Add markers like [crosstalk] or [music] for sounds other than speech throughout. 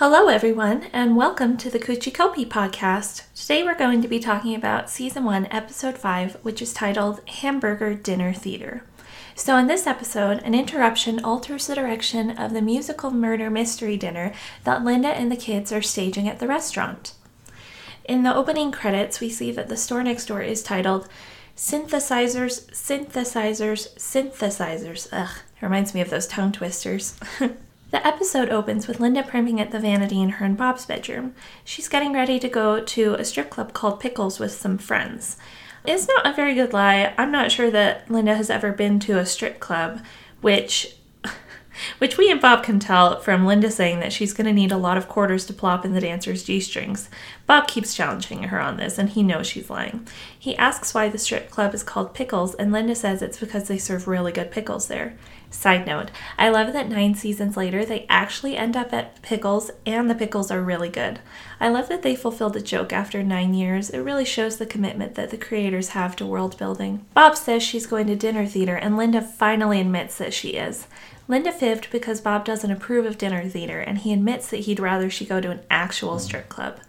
Hello, everyone, and welcome to the Kuchi Kopi podcast. Today we're going to be talking about Season 1, Episode 5, which is titled Hamburger Dinner Theater. So, in this episode, an interruption alters the direction of the musical murder mystery dinner that Linda and the kids are staging at the restaurant. In the opening credits, we see that the store next door is titled Synthesizers, Synthesizers, Synthesizers. Ugh, reminds me of those tongue twisters. [laughs] The episode opens with Linda primping at the vanity in her and Bob's bedroom. She's getting ready to go to a strip club called Pickles with some friends. It's not a very good lie. I'm not sure that Linda has ever been to a strip club, which [laughs] which we and Bob can tell from Linda saying that she's going to need a lot of quarters to plop in the dancer's G strings. Bob keeps challenging her on this, and he knows she's lying. He asks why the strip club is called Pickles, and Linda says it's because they serve really good pickles there. Side note, I love that nine seasons later they actually end up at Pickles, and the pickles are really good. I love that they fulfilled the joke after nine years. It really shows the commitment that the creators have to world building. Bob says she's going to dinner theater, and Linda finally admits that she is. Linda fibbed because Bob doesn't approve of dinner theater, and he admits that he'd rather she go to an actual mm. strip club.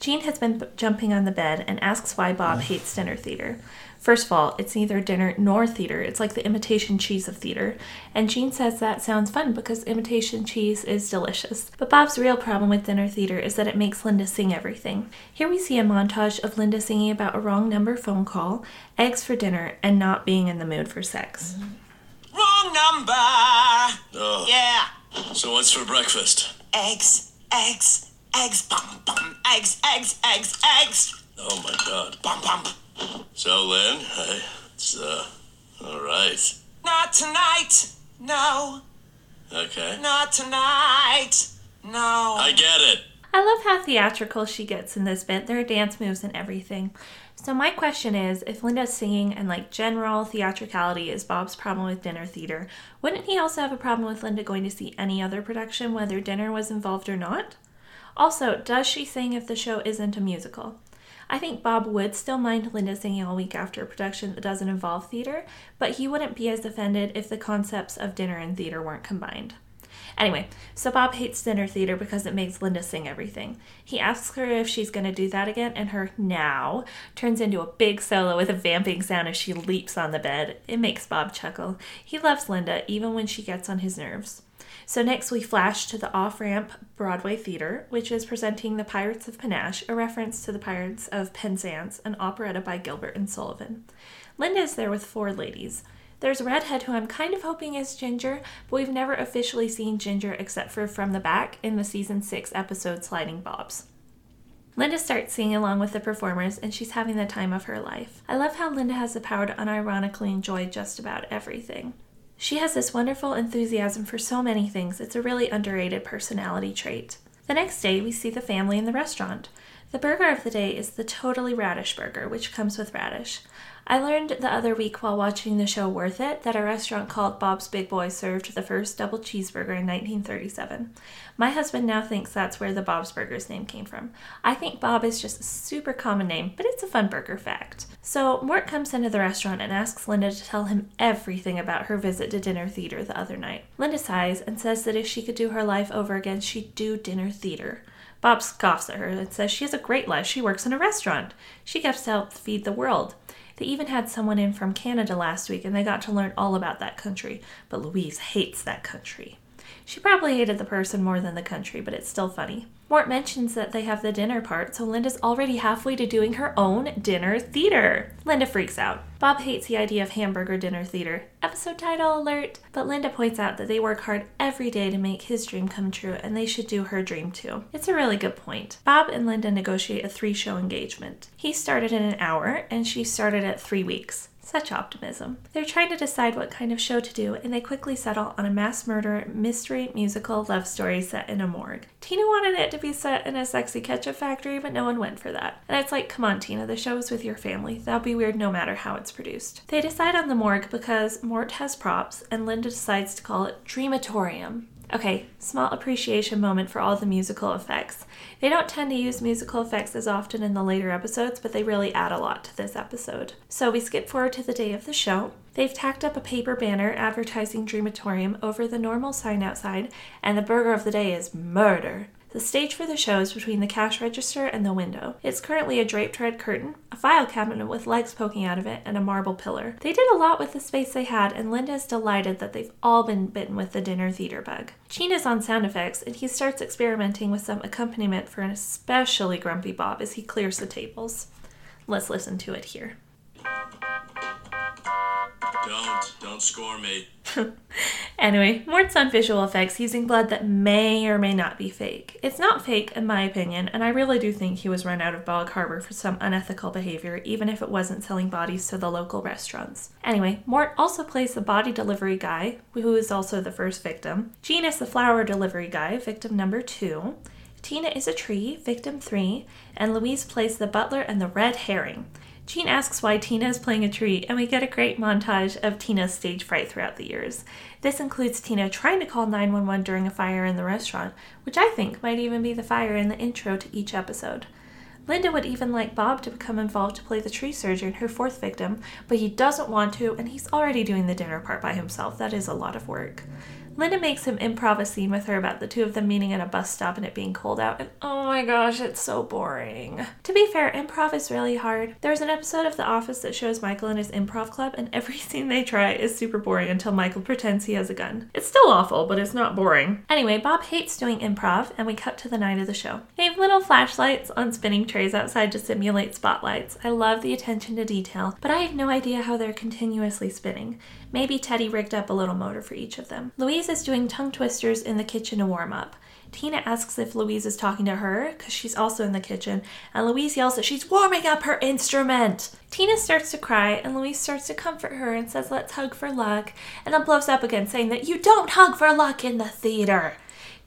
Gene has been jumping on the bed and asks why Bob mm. hates dinner theater. First of all, it's neither dinner nor theater. It's like the imitation cheese of theater. And Gene says that sounds fun because imitation cheese is delicious. But Bob's real problem with dinner theater is that it makes Linda sing everything. Here we see a montage of Linda singing about a wrong number phone call, eggs for dinner, and not being in the mood for sex. Wrong number. Oh. Yeah. So what's for breakfast? Eggs, eggs, eggs, bum, bum, eggs, eggs, eggs, eggs, Oh my god. bum, bum. So Lynn, hey, it's uh, all right. Not tonight. No, Okay. not tonight. No. I get it. I love how theatrical she gets in this bit. There are dance moves and everything. So my question is, if Linda's singing and like general theatricality is Bob's problem with dinner theater, wouldn't he also have a problem with Linda going to see any other production, whether dinner was involved or not? Also, does she sing if the show isn't a musical? I think Bob would still mind Linda singing all week after a production that doesn't involve theater, but he wouldn't be as offended if the concepts of dinner and theater weren't combined. Anyway, so Bob hates dinner theater because it makes Linda sing everything. He asks her if she's going to do that again, and her now turns into a big solo with a vamping sound as she leaps on the bed. It makes Bob chuckle. He loves Linda even when she gets on his nerves. So next we flash to the off-ramp Broadway Theater, which is presenting The Pirates of Panache, a reference to the Pirates of Penzance, an operetta by Gilbert and Sullivan. Linda is there with four ladies. There's Redhead, who I'm kind of hoping is Ginger, but we've never officially seen Ginger except for from the back in the season 6 episode Sliding Bobs. Linda starts singing along with the performers, and she's having the time of her life. I love how Linda has the power to unironically enjoy just about everything. She has this wonderful enthusiasm for so many things, it's a really underrated personality trait. The next day, we see the family in the restaurant. The burger of the day is the Totally Radish Burger, which comes with radish. I learned the other week while watching the show Worth It that a restaurant called Bob's Big Boy served the first double cheeseburger in 1937. My husband now thinks that's where the Bob's Burgers name came from. I think Bob is just a super common name, but it's a fun burger fact. So Mort comes into the restaurant and asks Linda to tell him everything about her visit to dinner theater the other night. Linda sighs and says that if she could do her life over again, she'd do dinner theater. Bob scoffs at her and says she has a great life. She works in a restaurant. She gets to help feed the world. They even had someone in from Canada last week and they got to learn all about that country. But Louise hates that country. She probably hated the person more than the country, but it's still funny. Mort mentions that they have the dinner part, so Linda's already halfway to doing her own dinner theater. Linda freaks out. Bob hates the idea of hamburger dinner theater. Episode title alert! But Linda points out that they work hard every day to make his dream come true, and they should do her dream too. It's a really good point. Bob and Linda negotiate a three show engagement. He started in an hour, and she started at three weeks. Such optimism. They're trying to decide what kind of show to do, and they quickly settle on a mass murder mystery musical love story set in a morgue. Tina wanted it to be set in a sexy ketchup factory, but no one went for that. And it's like, come on, Tina, the show is with your family. That'll be weird no matter how it's produced. They decide on the morgue because Mort has props, and Linda decides to call it Dreamatorium. Okay, small appreciation moment for all the musical effects. They don't tend to use musical effects as often in the later episodes, but they really add a lot to this episode. So we skip forward to the day of the show. They've tacked up a paper banner advertising Dreamatorium over the normal sign outside, and the burger of the day is murder. The stage for the show is between the cash register and the window. It's currently a draped red curtain, a file cabinet with legs poking out of it, and a marble pillar. They did a lot with the space they had, and Linda is delighted that they've all been bitten with the dinner theater bug. Gene is on sound effects, and he starts experimenting with some accompaniment for an especially grumpy Bob as he clears the tables. Let's listen to it here. Don't, don't score me. [laughs] Anyway, Mort's on visual effects using blood that may or may not be fake. It's not fake, in my opinion, and I really do think he was run out of Bog Harbor for some unethical behavior, even if it wasn't selling bodies to the local restaurants. Anyway, Mort also plays the body delivery guy, who is also the first victim. Gene is the flower delivery guy, victim number two. Tina is a tree, victim three, and Louise plays the butler and the red herring. Gene asks why Tina is playing a tree, and we get a great montage of Tina's stage fright throughout the years. This includes Tina trying to call 911 during a fire in the restaurant, which I think might even be the fire in the intro to each episode. Linda would even like Bob to become involved to play the tree surgeon, her fourth victim, but he doesn't want to, and he's already doing the dinner part by himself. That is a lot of work. Linda makes him improv a scene with her about the two of them meeting at a bus stop and it being cold out, and oh my gosh, it's so boring. To be fair, improv is really hard. There's an episode of The Office that shows Michael and his improv club, and every [laughs] scene they try is super boring until Michael pretends he has a gun. It's still awful, but it's not boring. Anyway, Bob hates doing improv, and we cut to the night of the show. They have little flashlights on spinning trays outside to simulate spotlights. I love the attention to detail, but I have no idea how they're continuously spinning. Maybe Teddy rigged up a little motor for each of them. Louise is doing tongue twisters in the kitchen to warm up. Tina asks if Louise is talking to her because she's also in the kitchen, and Louise yells that she's warming up her instrument. Tina starts to cry, and Louise starts to comfort her and says, Let's hug for luck, and then blows up again, saying that you don't hug for luck in the theater.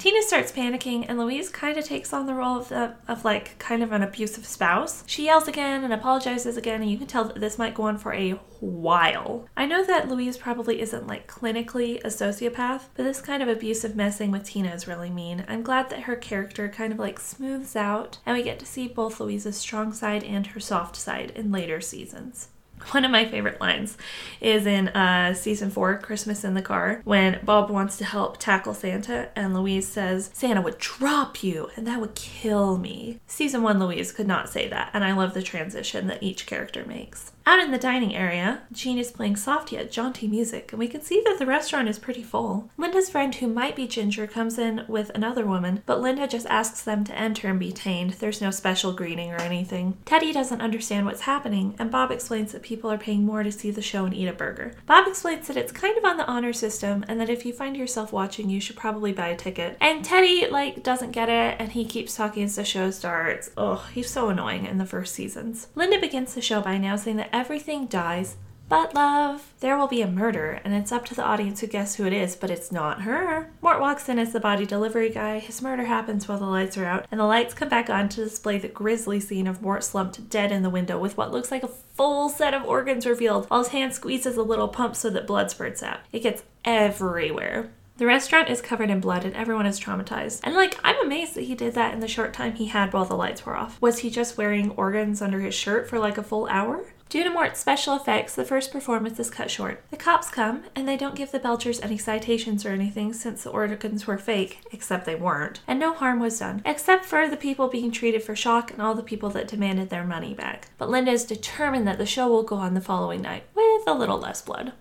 Tina starts panicking, and Louise kind of takes on the role of, the, of like kind of an abusive spouse. She yells again and apologizes again, and you can tell that this might go on for a while. I know that Louise probably isn't like clinically a sociopath, but this kind of abusive messing with Tina is really mean. I'm glad that her character kind of like smooths out, and we get to see both Louise's strong side and her soft side in later seasons. One of my favorite lines is in uh, season four, Christmas in the Car, when Bob wants to help tackle Santa, and Louise says, Santa would drop you, and that would kill me. Season one, Louise could not say that, and I love the transition that each character makes. Out in the dining area, Gene is playing soft yet jaunty music, and we can see that the restaurant is pretty full. Linda's friend, who might be Ginger, comes in with another woman, but Linda just asks them to enter and be tamed. There's no special greeting or anything. Teddy doesn't understand what's happening, and Bob explains that people are paying more to see the show and eat a burger. Bob explains that it's kind of on the honor system, and that if you find yourself watching, you should probably buy a ticket. And Teddy, like, doesn't get it, and he keeps talking as the show starts. Oh, he's so annoying in the first seasons. Linda begins the show by announcing that everything dies but love. There will be a murder, and it's up to the audience to guess who it is, but it's not her. Mort walks in as the body delivery guy. His murder happens while the lights are out, and the lights come back on to display the grisly scene of Mort slumped dead in the window with what looks like a full set of organs revealed, while his hand squeezes a little pump so that blood spurts out. It gets everywhere. The restaurant is covered in blood and everyone is traumatized. And like, I'm amazed that he did that in the short time he had while the lights were off. Was he just wearing organs under his shirt for like a full hour? Due to Mort's special effects, the first performance is cut short. The cops come, and they don't give the Belchers any citations or anything since the organs were fake, except they weren't, and no harm was done, except for the people being treated for shock and all the people that demanded their money back. But Linda is determined that the show will go on the following night, with a little less blood.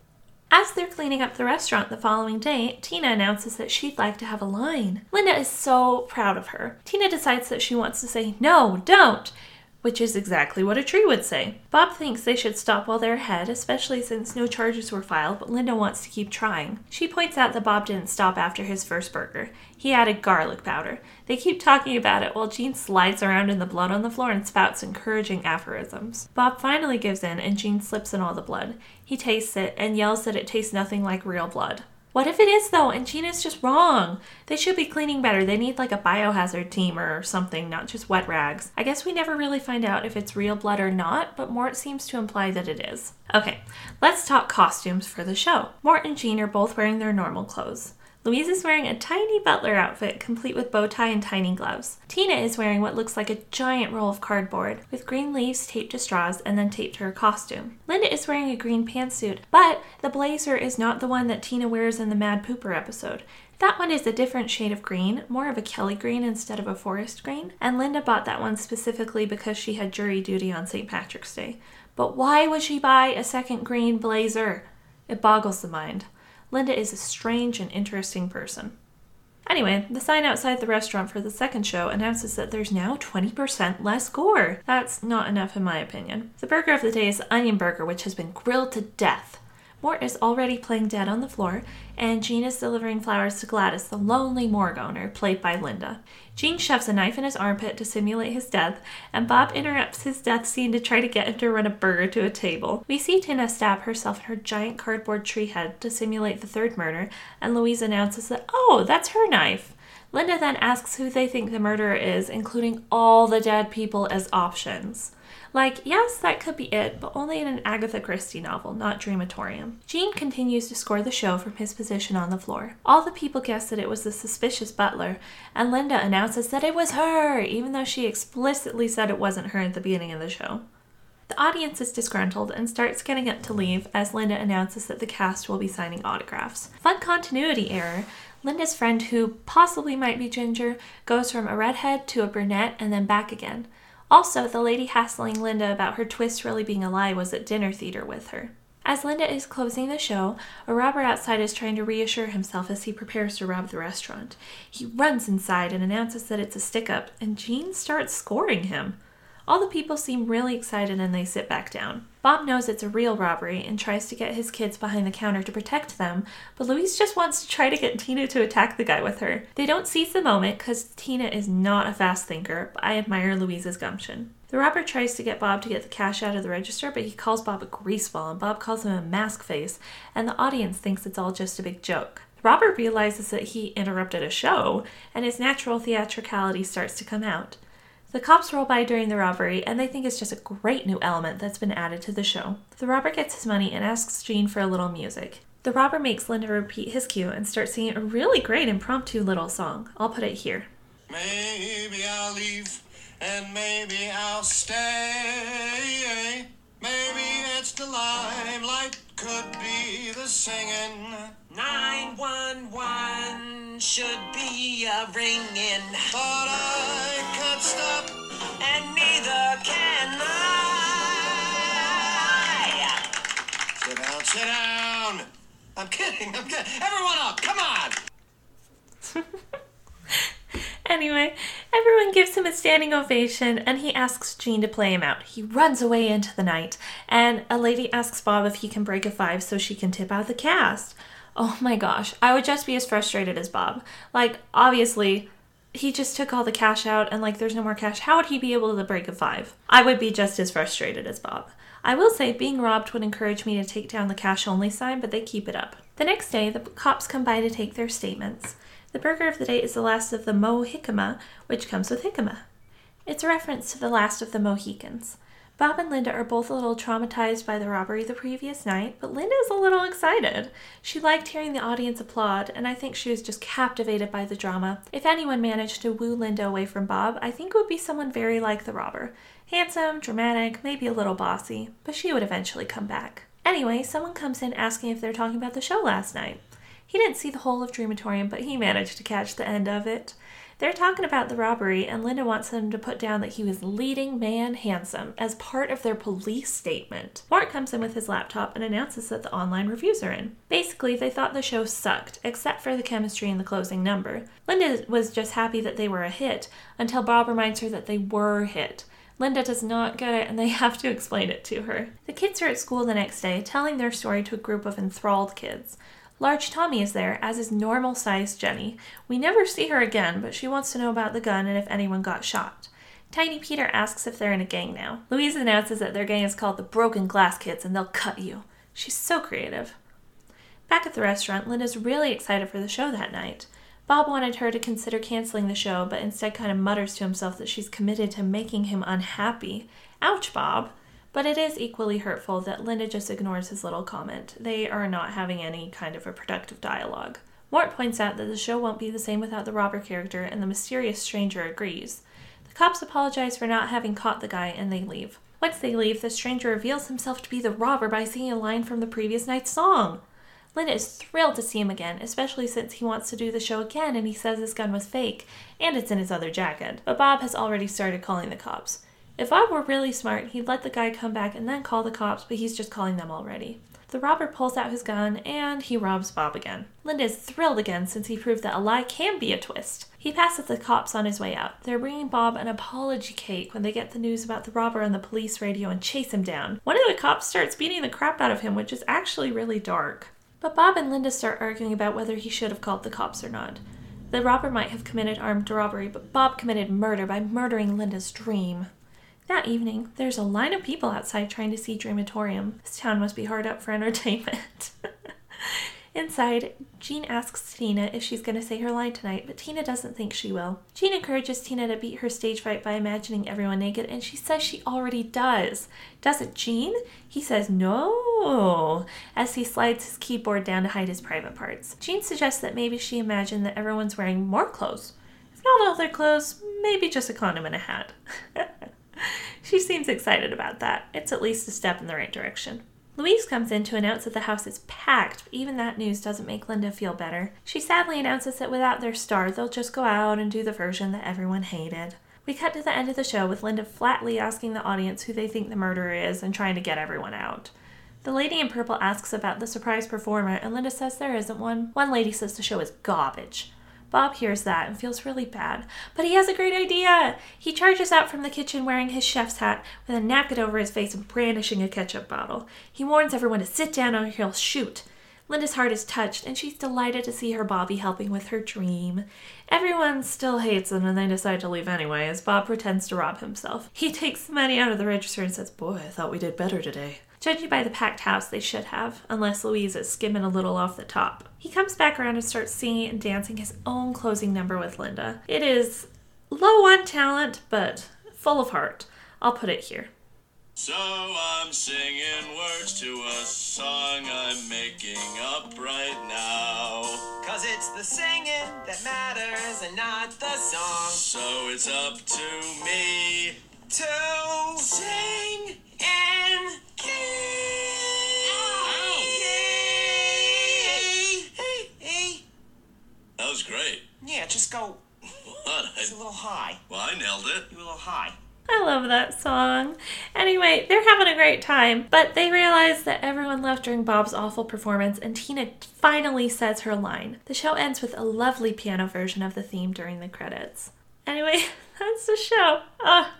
As they're cleaning up the restaurant the following day, Tina announces that she'd like to have a line. Linda is so proud of her. Tina decides that she wants to say, No, don't! Which is exactly what a tree would say. Bob thinks they should stop while they're ahead, especially since no charges were filed, but Linda wants to keep trying. She points out that Bob didn't stop after his first burger. He added garlic powder. They keep talking about it while Gene slides around in the blood on the floor and spouts encouraging aphorisms. Bob finally gives in and Gene slips in all the blood. He tastes it and yells that it tastes nothing like real blood. What if it is though and Gina's just wrong? They should be cleaning better. They need like a biohazard team or something, not just wet rags. I guess we never really find out if it's real blood or not, but Mort seems to imply that it is. Okay, let's talk costumes for the show. Mort and Gene are both wearing their normal clothes. Louise is wearing a tiny butler outfit complete with bow tie and tiny gloves. Tina is wearing what looks like a giant roll of cardboard with green leaves taped to straws and then taped to her costume. Linda is wearing a green pantsuit, but the blazer is not the one that Tina wears in the Mad Pooper episode. That one is a different shade of green, more of a Kelly green instead of a forest green, and Linda bought that one specifically because she had jury duty on St. Patrick's Day. But why would she buy a second green blazer? It boggles the mind. Linda is a strange and interesting person. Anyway, the sign outside the restaurant for the second show announces that there's now 20% less gore. That's not enough, in my opinion. The burger of the day is onion burger, which has been grilled to death. Mort is already playing dead on the floor, and Gene is delivering flowers to Gladys, the lonely morgue owner, played by Linda. Gene shoves a knife in his armpit to simulate his death, and Bob interrupts his death scene to try to get him to run a burger to a table. We see Tina stab herself in her giant cardboard tree head to simulate the third murder, and Louise announces that, oh, that's her knife. Linda then asks who they think the murderer is, including all the dead people as options. Like, yes, that could be it, but only in an Agatha Christie novel, not Dreamatorium. Gene continues to score the show from his position on the floor. All the people guess that it was the suspicious butler, and Linda announces that it was her, even though she explicitly said it wasn't her at the beginning of the show. The audience is disgruntled and starts getting up to leave as Linda announces that the cast will be signing autographs. Fun continuity error. Linda's friend, who possibly might be Ginger, goes from a redhead to a brunette and then back again. Also, the lady hassling Linda about her twist really being a lie was at dinner theater with her. As Linda is closing the show, a robber outside is trying to reassure himself as he prepares to rob the restaurant. He runs inside and announces that it's a stick up, and Gene starts scoring him. All the people seem really excited and they sit back down. Bob knows it's a real robbery and tries to get his kids behind the counter to protect them, but Louise just wants to try to get Tina to attack the guy with her. They don't seize the moment because Tina is not a fast thinker, but I admire Louise's gumption. The robber tries to get Bob to get the cash out of the register, but he calls Bob a greaseball and Bob calls him a mask face, and the audience thinks it's all just a big joke. The robber realizes that he interrupted a show, and his natural theatricality starts to come out. The cops roll by during the robbery, and they think it's just a great new element that's been added to the show. The robber gets his money and asks Gene for a little music. The robber makes Linda repeat his cue and starts singing a really great impromptu little song. I'll put it here. Maybe I'll leave and maybe I'll stay. Maybe it's the limelight, could be the singing. 911 should be a ringing. But I can't stop. And neither can I. Sit down, sit down. I'm kidding, I'm kidding. Everyone up, come on. [laughs] Anyway, everyone gives him a standing ovation and he asks Gene to play him out. He runs away into the night, and a lady asks Bob if he can break a five so she can tip out the cast. Oh my gosh, I would just be as frustrated as Bob. Like, obviously, he just took all the cash out and like there's no more cash. How would he be able to break a five? I would be just as frustrated as Bob. I will say being robbed would encourage me to take down the cash only sign, but they keep it up. The next day, the cops come by to take their statements. The burger of the day is the last of the Mohicama, which comes with jicama. It's a reference to the last of the Mohicans. Bob and Linda are both a little traumatized by the robbery the previous night, but Linda is a little excited. She liked hearing the audience applaud, and I think she was just captivated by the drama. If anyone managed to woo Linda away from Bob, I think it would be someone very like the robber. Handsome, dramatic, maybe a little bossy, but she would eventually come back. Anyway, someone comes in asking if they're talking about the show last night. He didn't see the whole of Dreamatorium, but he managed to catch the end of it. They're talking about the robbery, and Linda wants them to put down that he was leading man handsome as part of their police statement. Mort comes in with his laptop and announces that the online reviews are in. Basically, they thought the show sucked, except for the chemistry in the closing number. Linda was just happy that they were a hit, until Bob reminds her that they were hit. Linda does not get it, and they [laughs] have to explain it to her. The kids are at school the next day, telling their story to a group of enthralled kids. Large Tommy is there, as is normal sized Jenny. We never see her again, but she wants to know about the gun and if anyone got shot. Tiny Peter asks if they're in a gang now. Louise announces that their gang is called the Broken Glass Kids and they'll cut you. She's so creative. Back at the restaurant, Linda's really excited for the show that night. Bob wanted her to consider canceling the show, but instead kind of mutters to himself that she's committed to making him unhappy. Ouch, Bob. But it is equally hurtful that Linda just ignores his little comment. They are not having any kind of a productive dialogue. Mort points out that the show won't be the same without the robber character, and the mysterious stranger agrees. The cops apologize for not having caught the guy, and they leave. Once they leave, the stranger reveals himself to be the robber by singing a line from the previous night's song. Linda is thrilled to see him again, especially since he wants to do the show again and he says his gun was fake and it's in his other jacket. But Bob has already started calling the cops. If Bob were really smart, he'd let the guy come back and then call the cops, but he's just calling them already. The robber pulls out his gun and he robs Bob again. Linda is thrilled again since he proved that a lie can be a twist. He passes the cops on his way out. They're bringing Bob an apology cake when they get the news about the robber on the police radio and chase him down. One of the cops starts beating the crap out of him, which is actually really dark. But Bob and Linda start arguing about whether he should have called the cops or not. The robber might have committed armed robbery, but Bob committed murder by murdering Linda's dream. That evening, there's a line of people outside trying to see Dreamatorium. This town must be hard up for [laughs] entertainment. Inside, Gene asks Tina if she's going to say her line tonight, but Tina doesn't think she will. Gene encourages Tina to beat her stage fright by imagining everyone naked, and she says she already does. Doesn't Gene? He says no, as he slides his keyboard down to hide his private parts. Gene suggests that maybe she imagined that everyone's wearing more clothes. If not all their clothes, maybe just a condom and a hat. [laughs] [laughs] she seems excited about that. It's at least a step in the right direction. Louise comes in to announce that the house is packed, but even that news doesn't make Linda feel better. She sadly announces that without their star, they'll just go out and do the version that everyone hated. We cut to the end of the show with Linda flatly asking the audience who they think the murderer is and trying to get everyone out. The lady in purple asks about the surprise performer, and Linda says there isn't one. One lady says the show is garbage. Bob hears that and feels really bad, but he has a great idea. He charges out from the kitchen wearing his chef's hat with a napkin over his face and brandishing a ketchup bottle. He warns everyone to sit down or he'll shoot. Linda's heart is touched, and she's delighted to see her Bobby helping with her dream. Everyone still hates him, and they decide to leave anyway as Bob pretends to rob himself. He takes the money out of the register and says, Boy, I thought we did better today. Judging by the packed house, they should have, unless Louise is skimming a little off the top. He comes back around and starts singing and dancing his own closing number with Linda. It is low on talent, but full of heart. I'll put it here. So I'm singing words to a song I'm making up right now. Cause it's the singing that matters and not the song. So it's up to me. To just go. What? [laughs] It's a little high. well, I nailed it. You're a little high. I love that song. Anyway, they're having a great time, but they realize that everyone left during Bob's awful performance, and Tina finally says her line. The show ends with a lovely piano version of the theme during the credits. Anyway, [laughs] that's the show. Oh,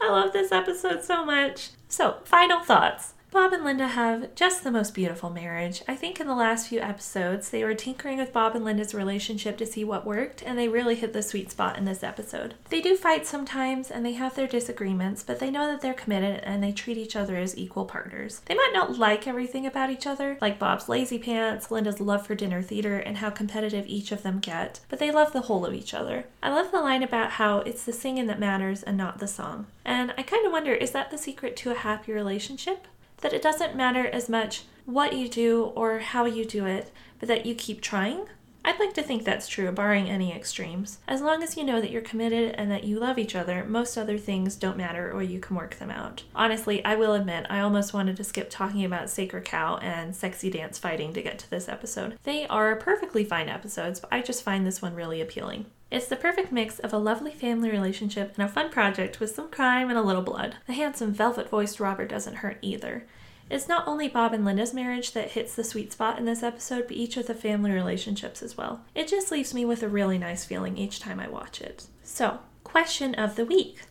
I love this episode so much. So, final thoughts. Bob and Linda have just the most beautiful marriage. I think in the last few episodes, they were tinkering with Bob and Linda's relationship to see what worked, and they really hit the sweet spot in this episode. They do fight sometimes, and they have their disagreements, but they know that they're committed and they treat each other as equal partners. They might not like everything about each other, like Bob's lazy pants, Linda's love for dinner theater, and how competitive each of them get, but they love the whole of each other. I love the line about how it's the singing that matters and not the song. And I kind of wonder is that the secret to a happy relationship? That it doesn't matter as much what you do or how you do it, but that you keep trying? I'd like to think that's true, barring any extremes. As long as you know that you're committed and that you love each other, most other things don't matter or you can work them out. Honestly, I will admit, I almost wanted to skip talking about Sacred Cow and Sexy Dance Fighting to get to this episode. They are perfectly fine episodes, but I just find this one really appealing. It's the perfect mix of a lovely family relationship and a fun project with some crime and a little blood. The handsome, velvet voiced Robert doesn't hurt either. It's not only Bob and Linda's marriage that hits the sweet spot in this episode, but each of the family relationships as well. It just leaves me with a really nice feeling each time I watch it. So, question of the week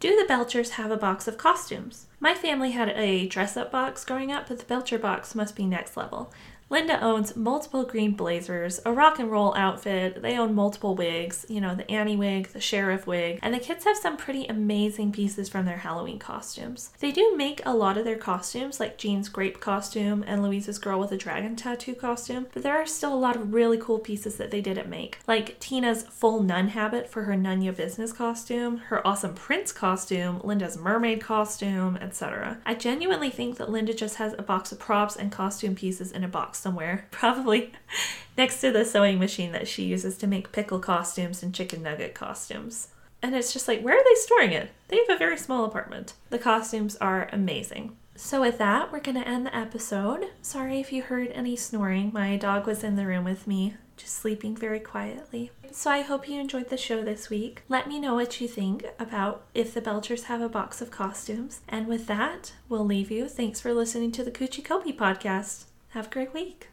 Do the Belchers have a box of costumes? My family had a dress up box growing up, but the Belcher box must be next level. Linda owns multiple green blazers, a rock and roll outfit. They own multiple wigs, you know, the Annie wig, the sheriff wig, and the kids have some pretty amazing pieces from their Halloween costumes. They do make a lot of their costumes, like Gene's grape costume and Louise's girl with a dragon tattoo costume, but there are still a lot of really cool pieces that they didn't make, like Tina's full nun habit for her Nunya business costume, her awesome prince costume, Linda's mermaid costume, etc. I genuinely think that Linda just has a box of props and costume pieces in a box somewhere, [laughs] probably next to the sewing machine that she uses to make pickle costumes and chicken nugget costumes. And it's just like, where are they storing it? They have a very small apartment. The costumes are amazing. So, with that, we're going to end the episode. Sorry if you heard any snoring. My dog was in the room with me, just sleeping very quietly. So, I hope you enjoyed the show this week. Let me know what you think about if the Belchers have a box of costumes. And with that, we'll leave you. Thanks for listening to the Kuchi Kopi podcast. Have a great week.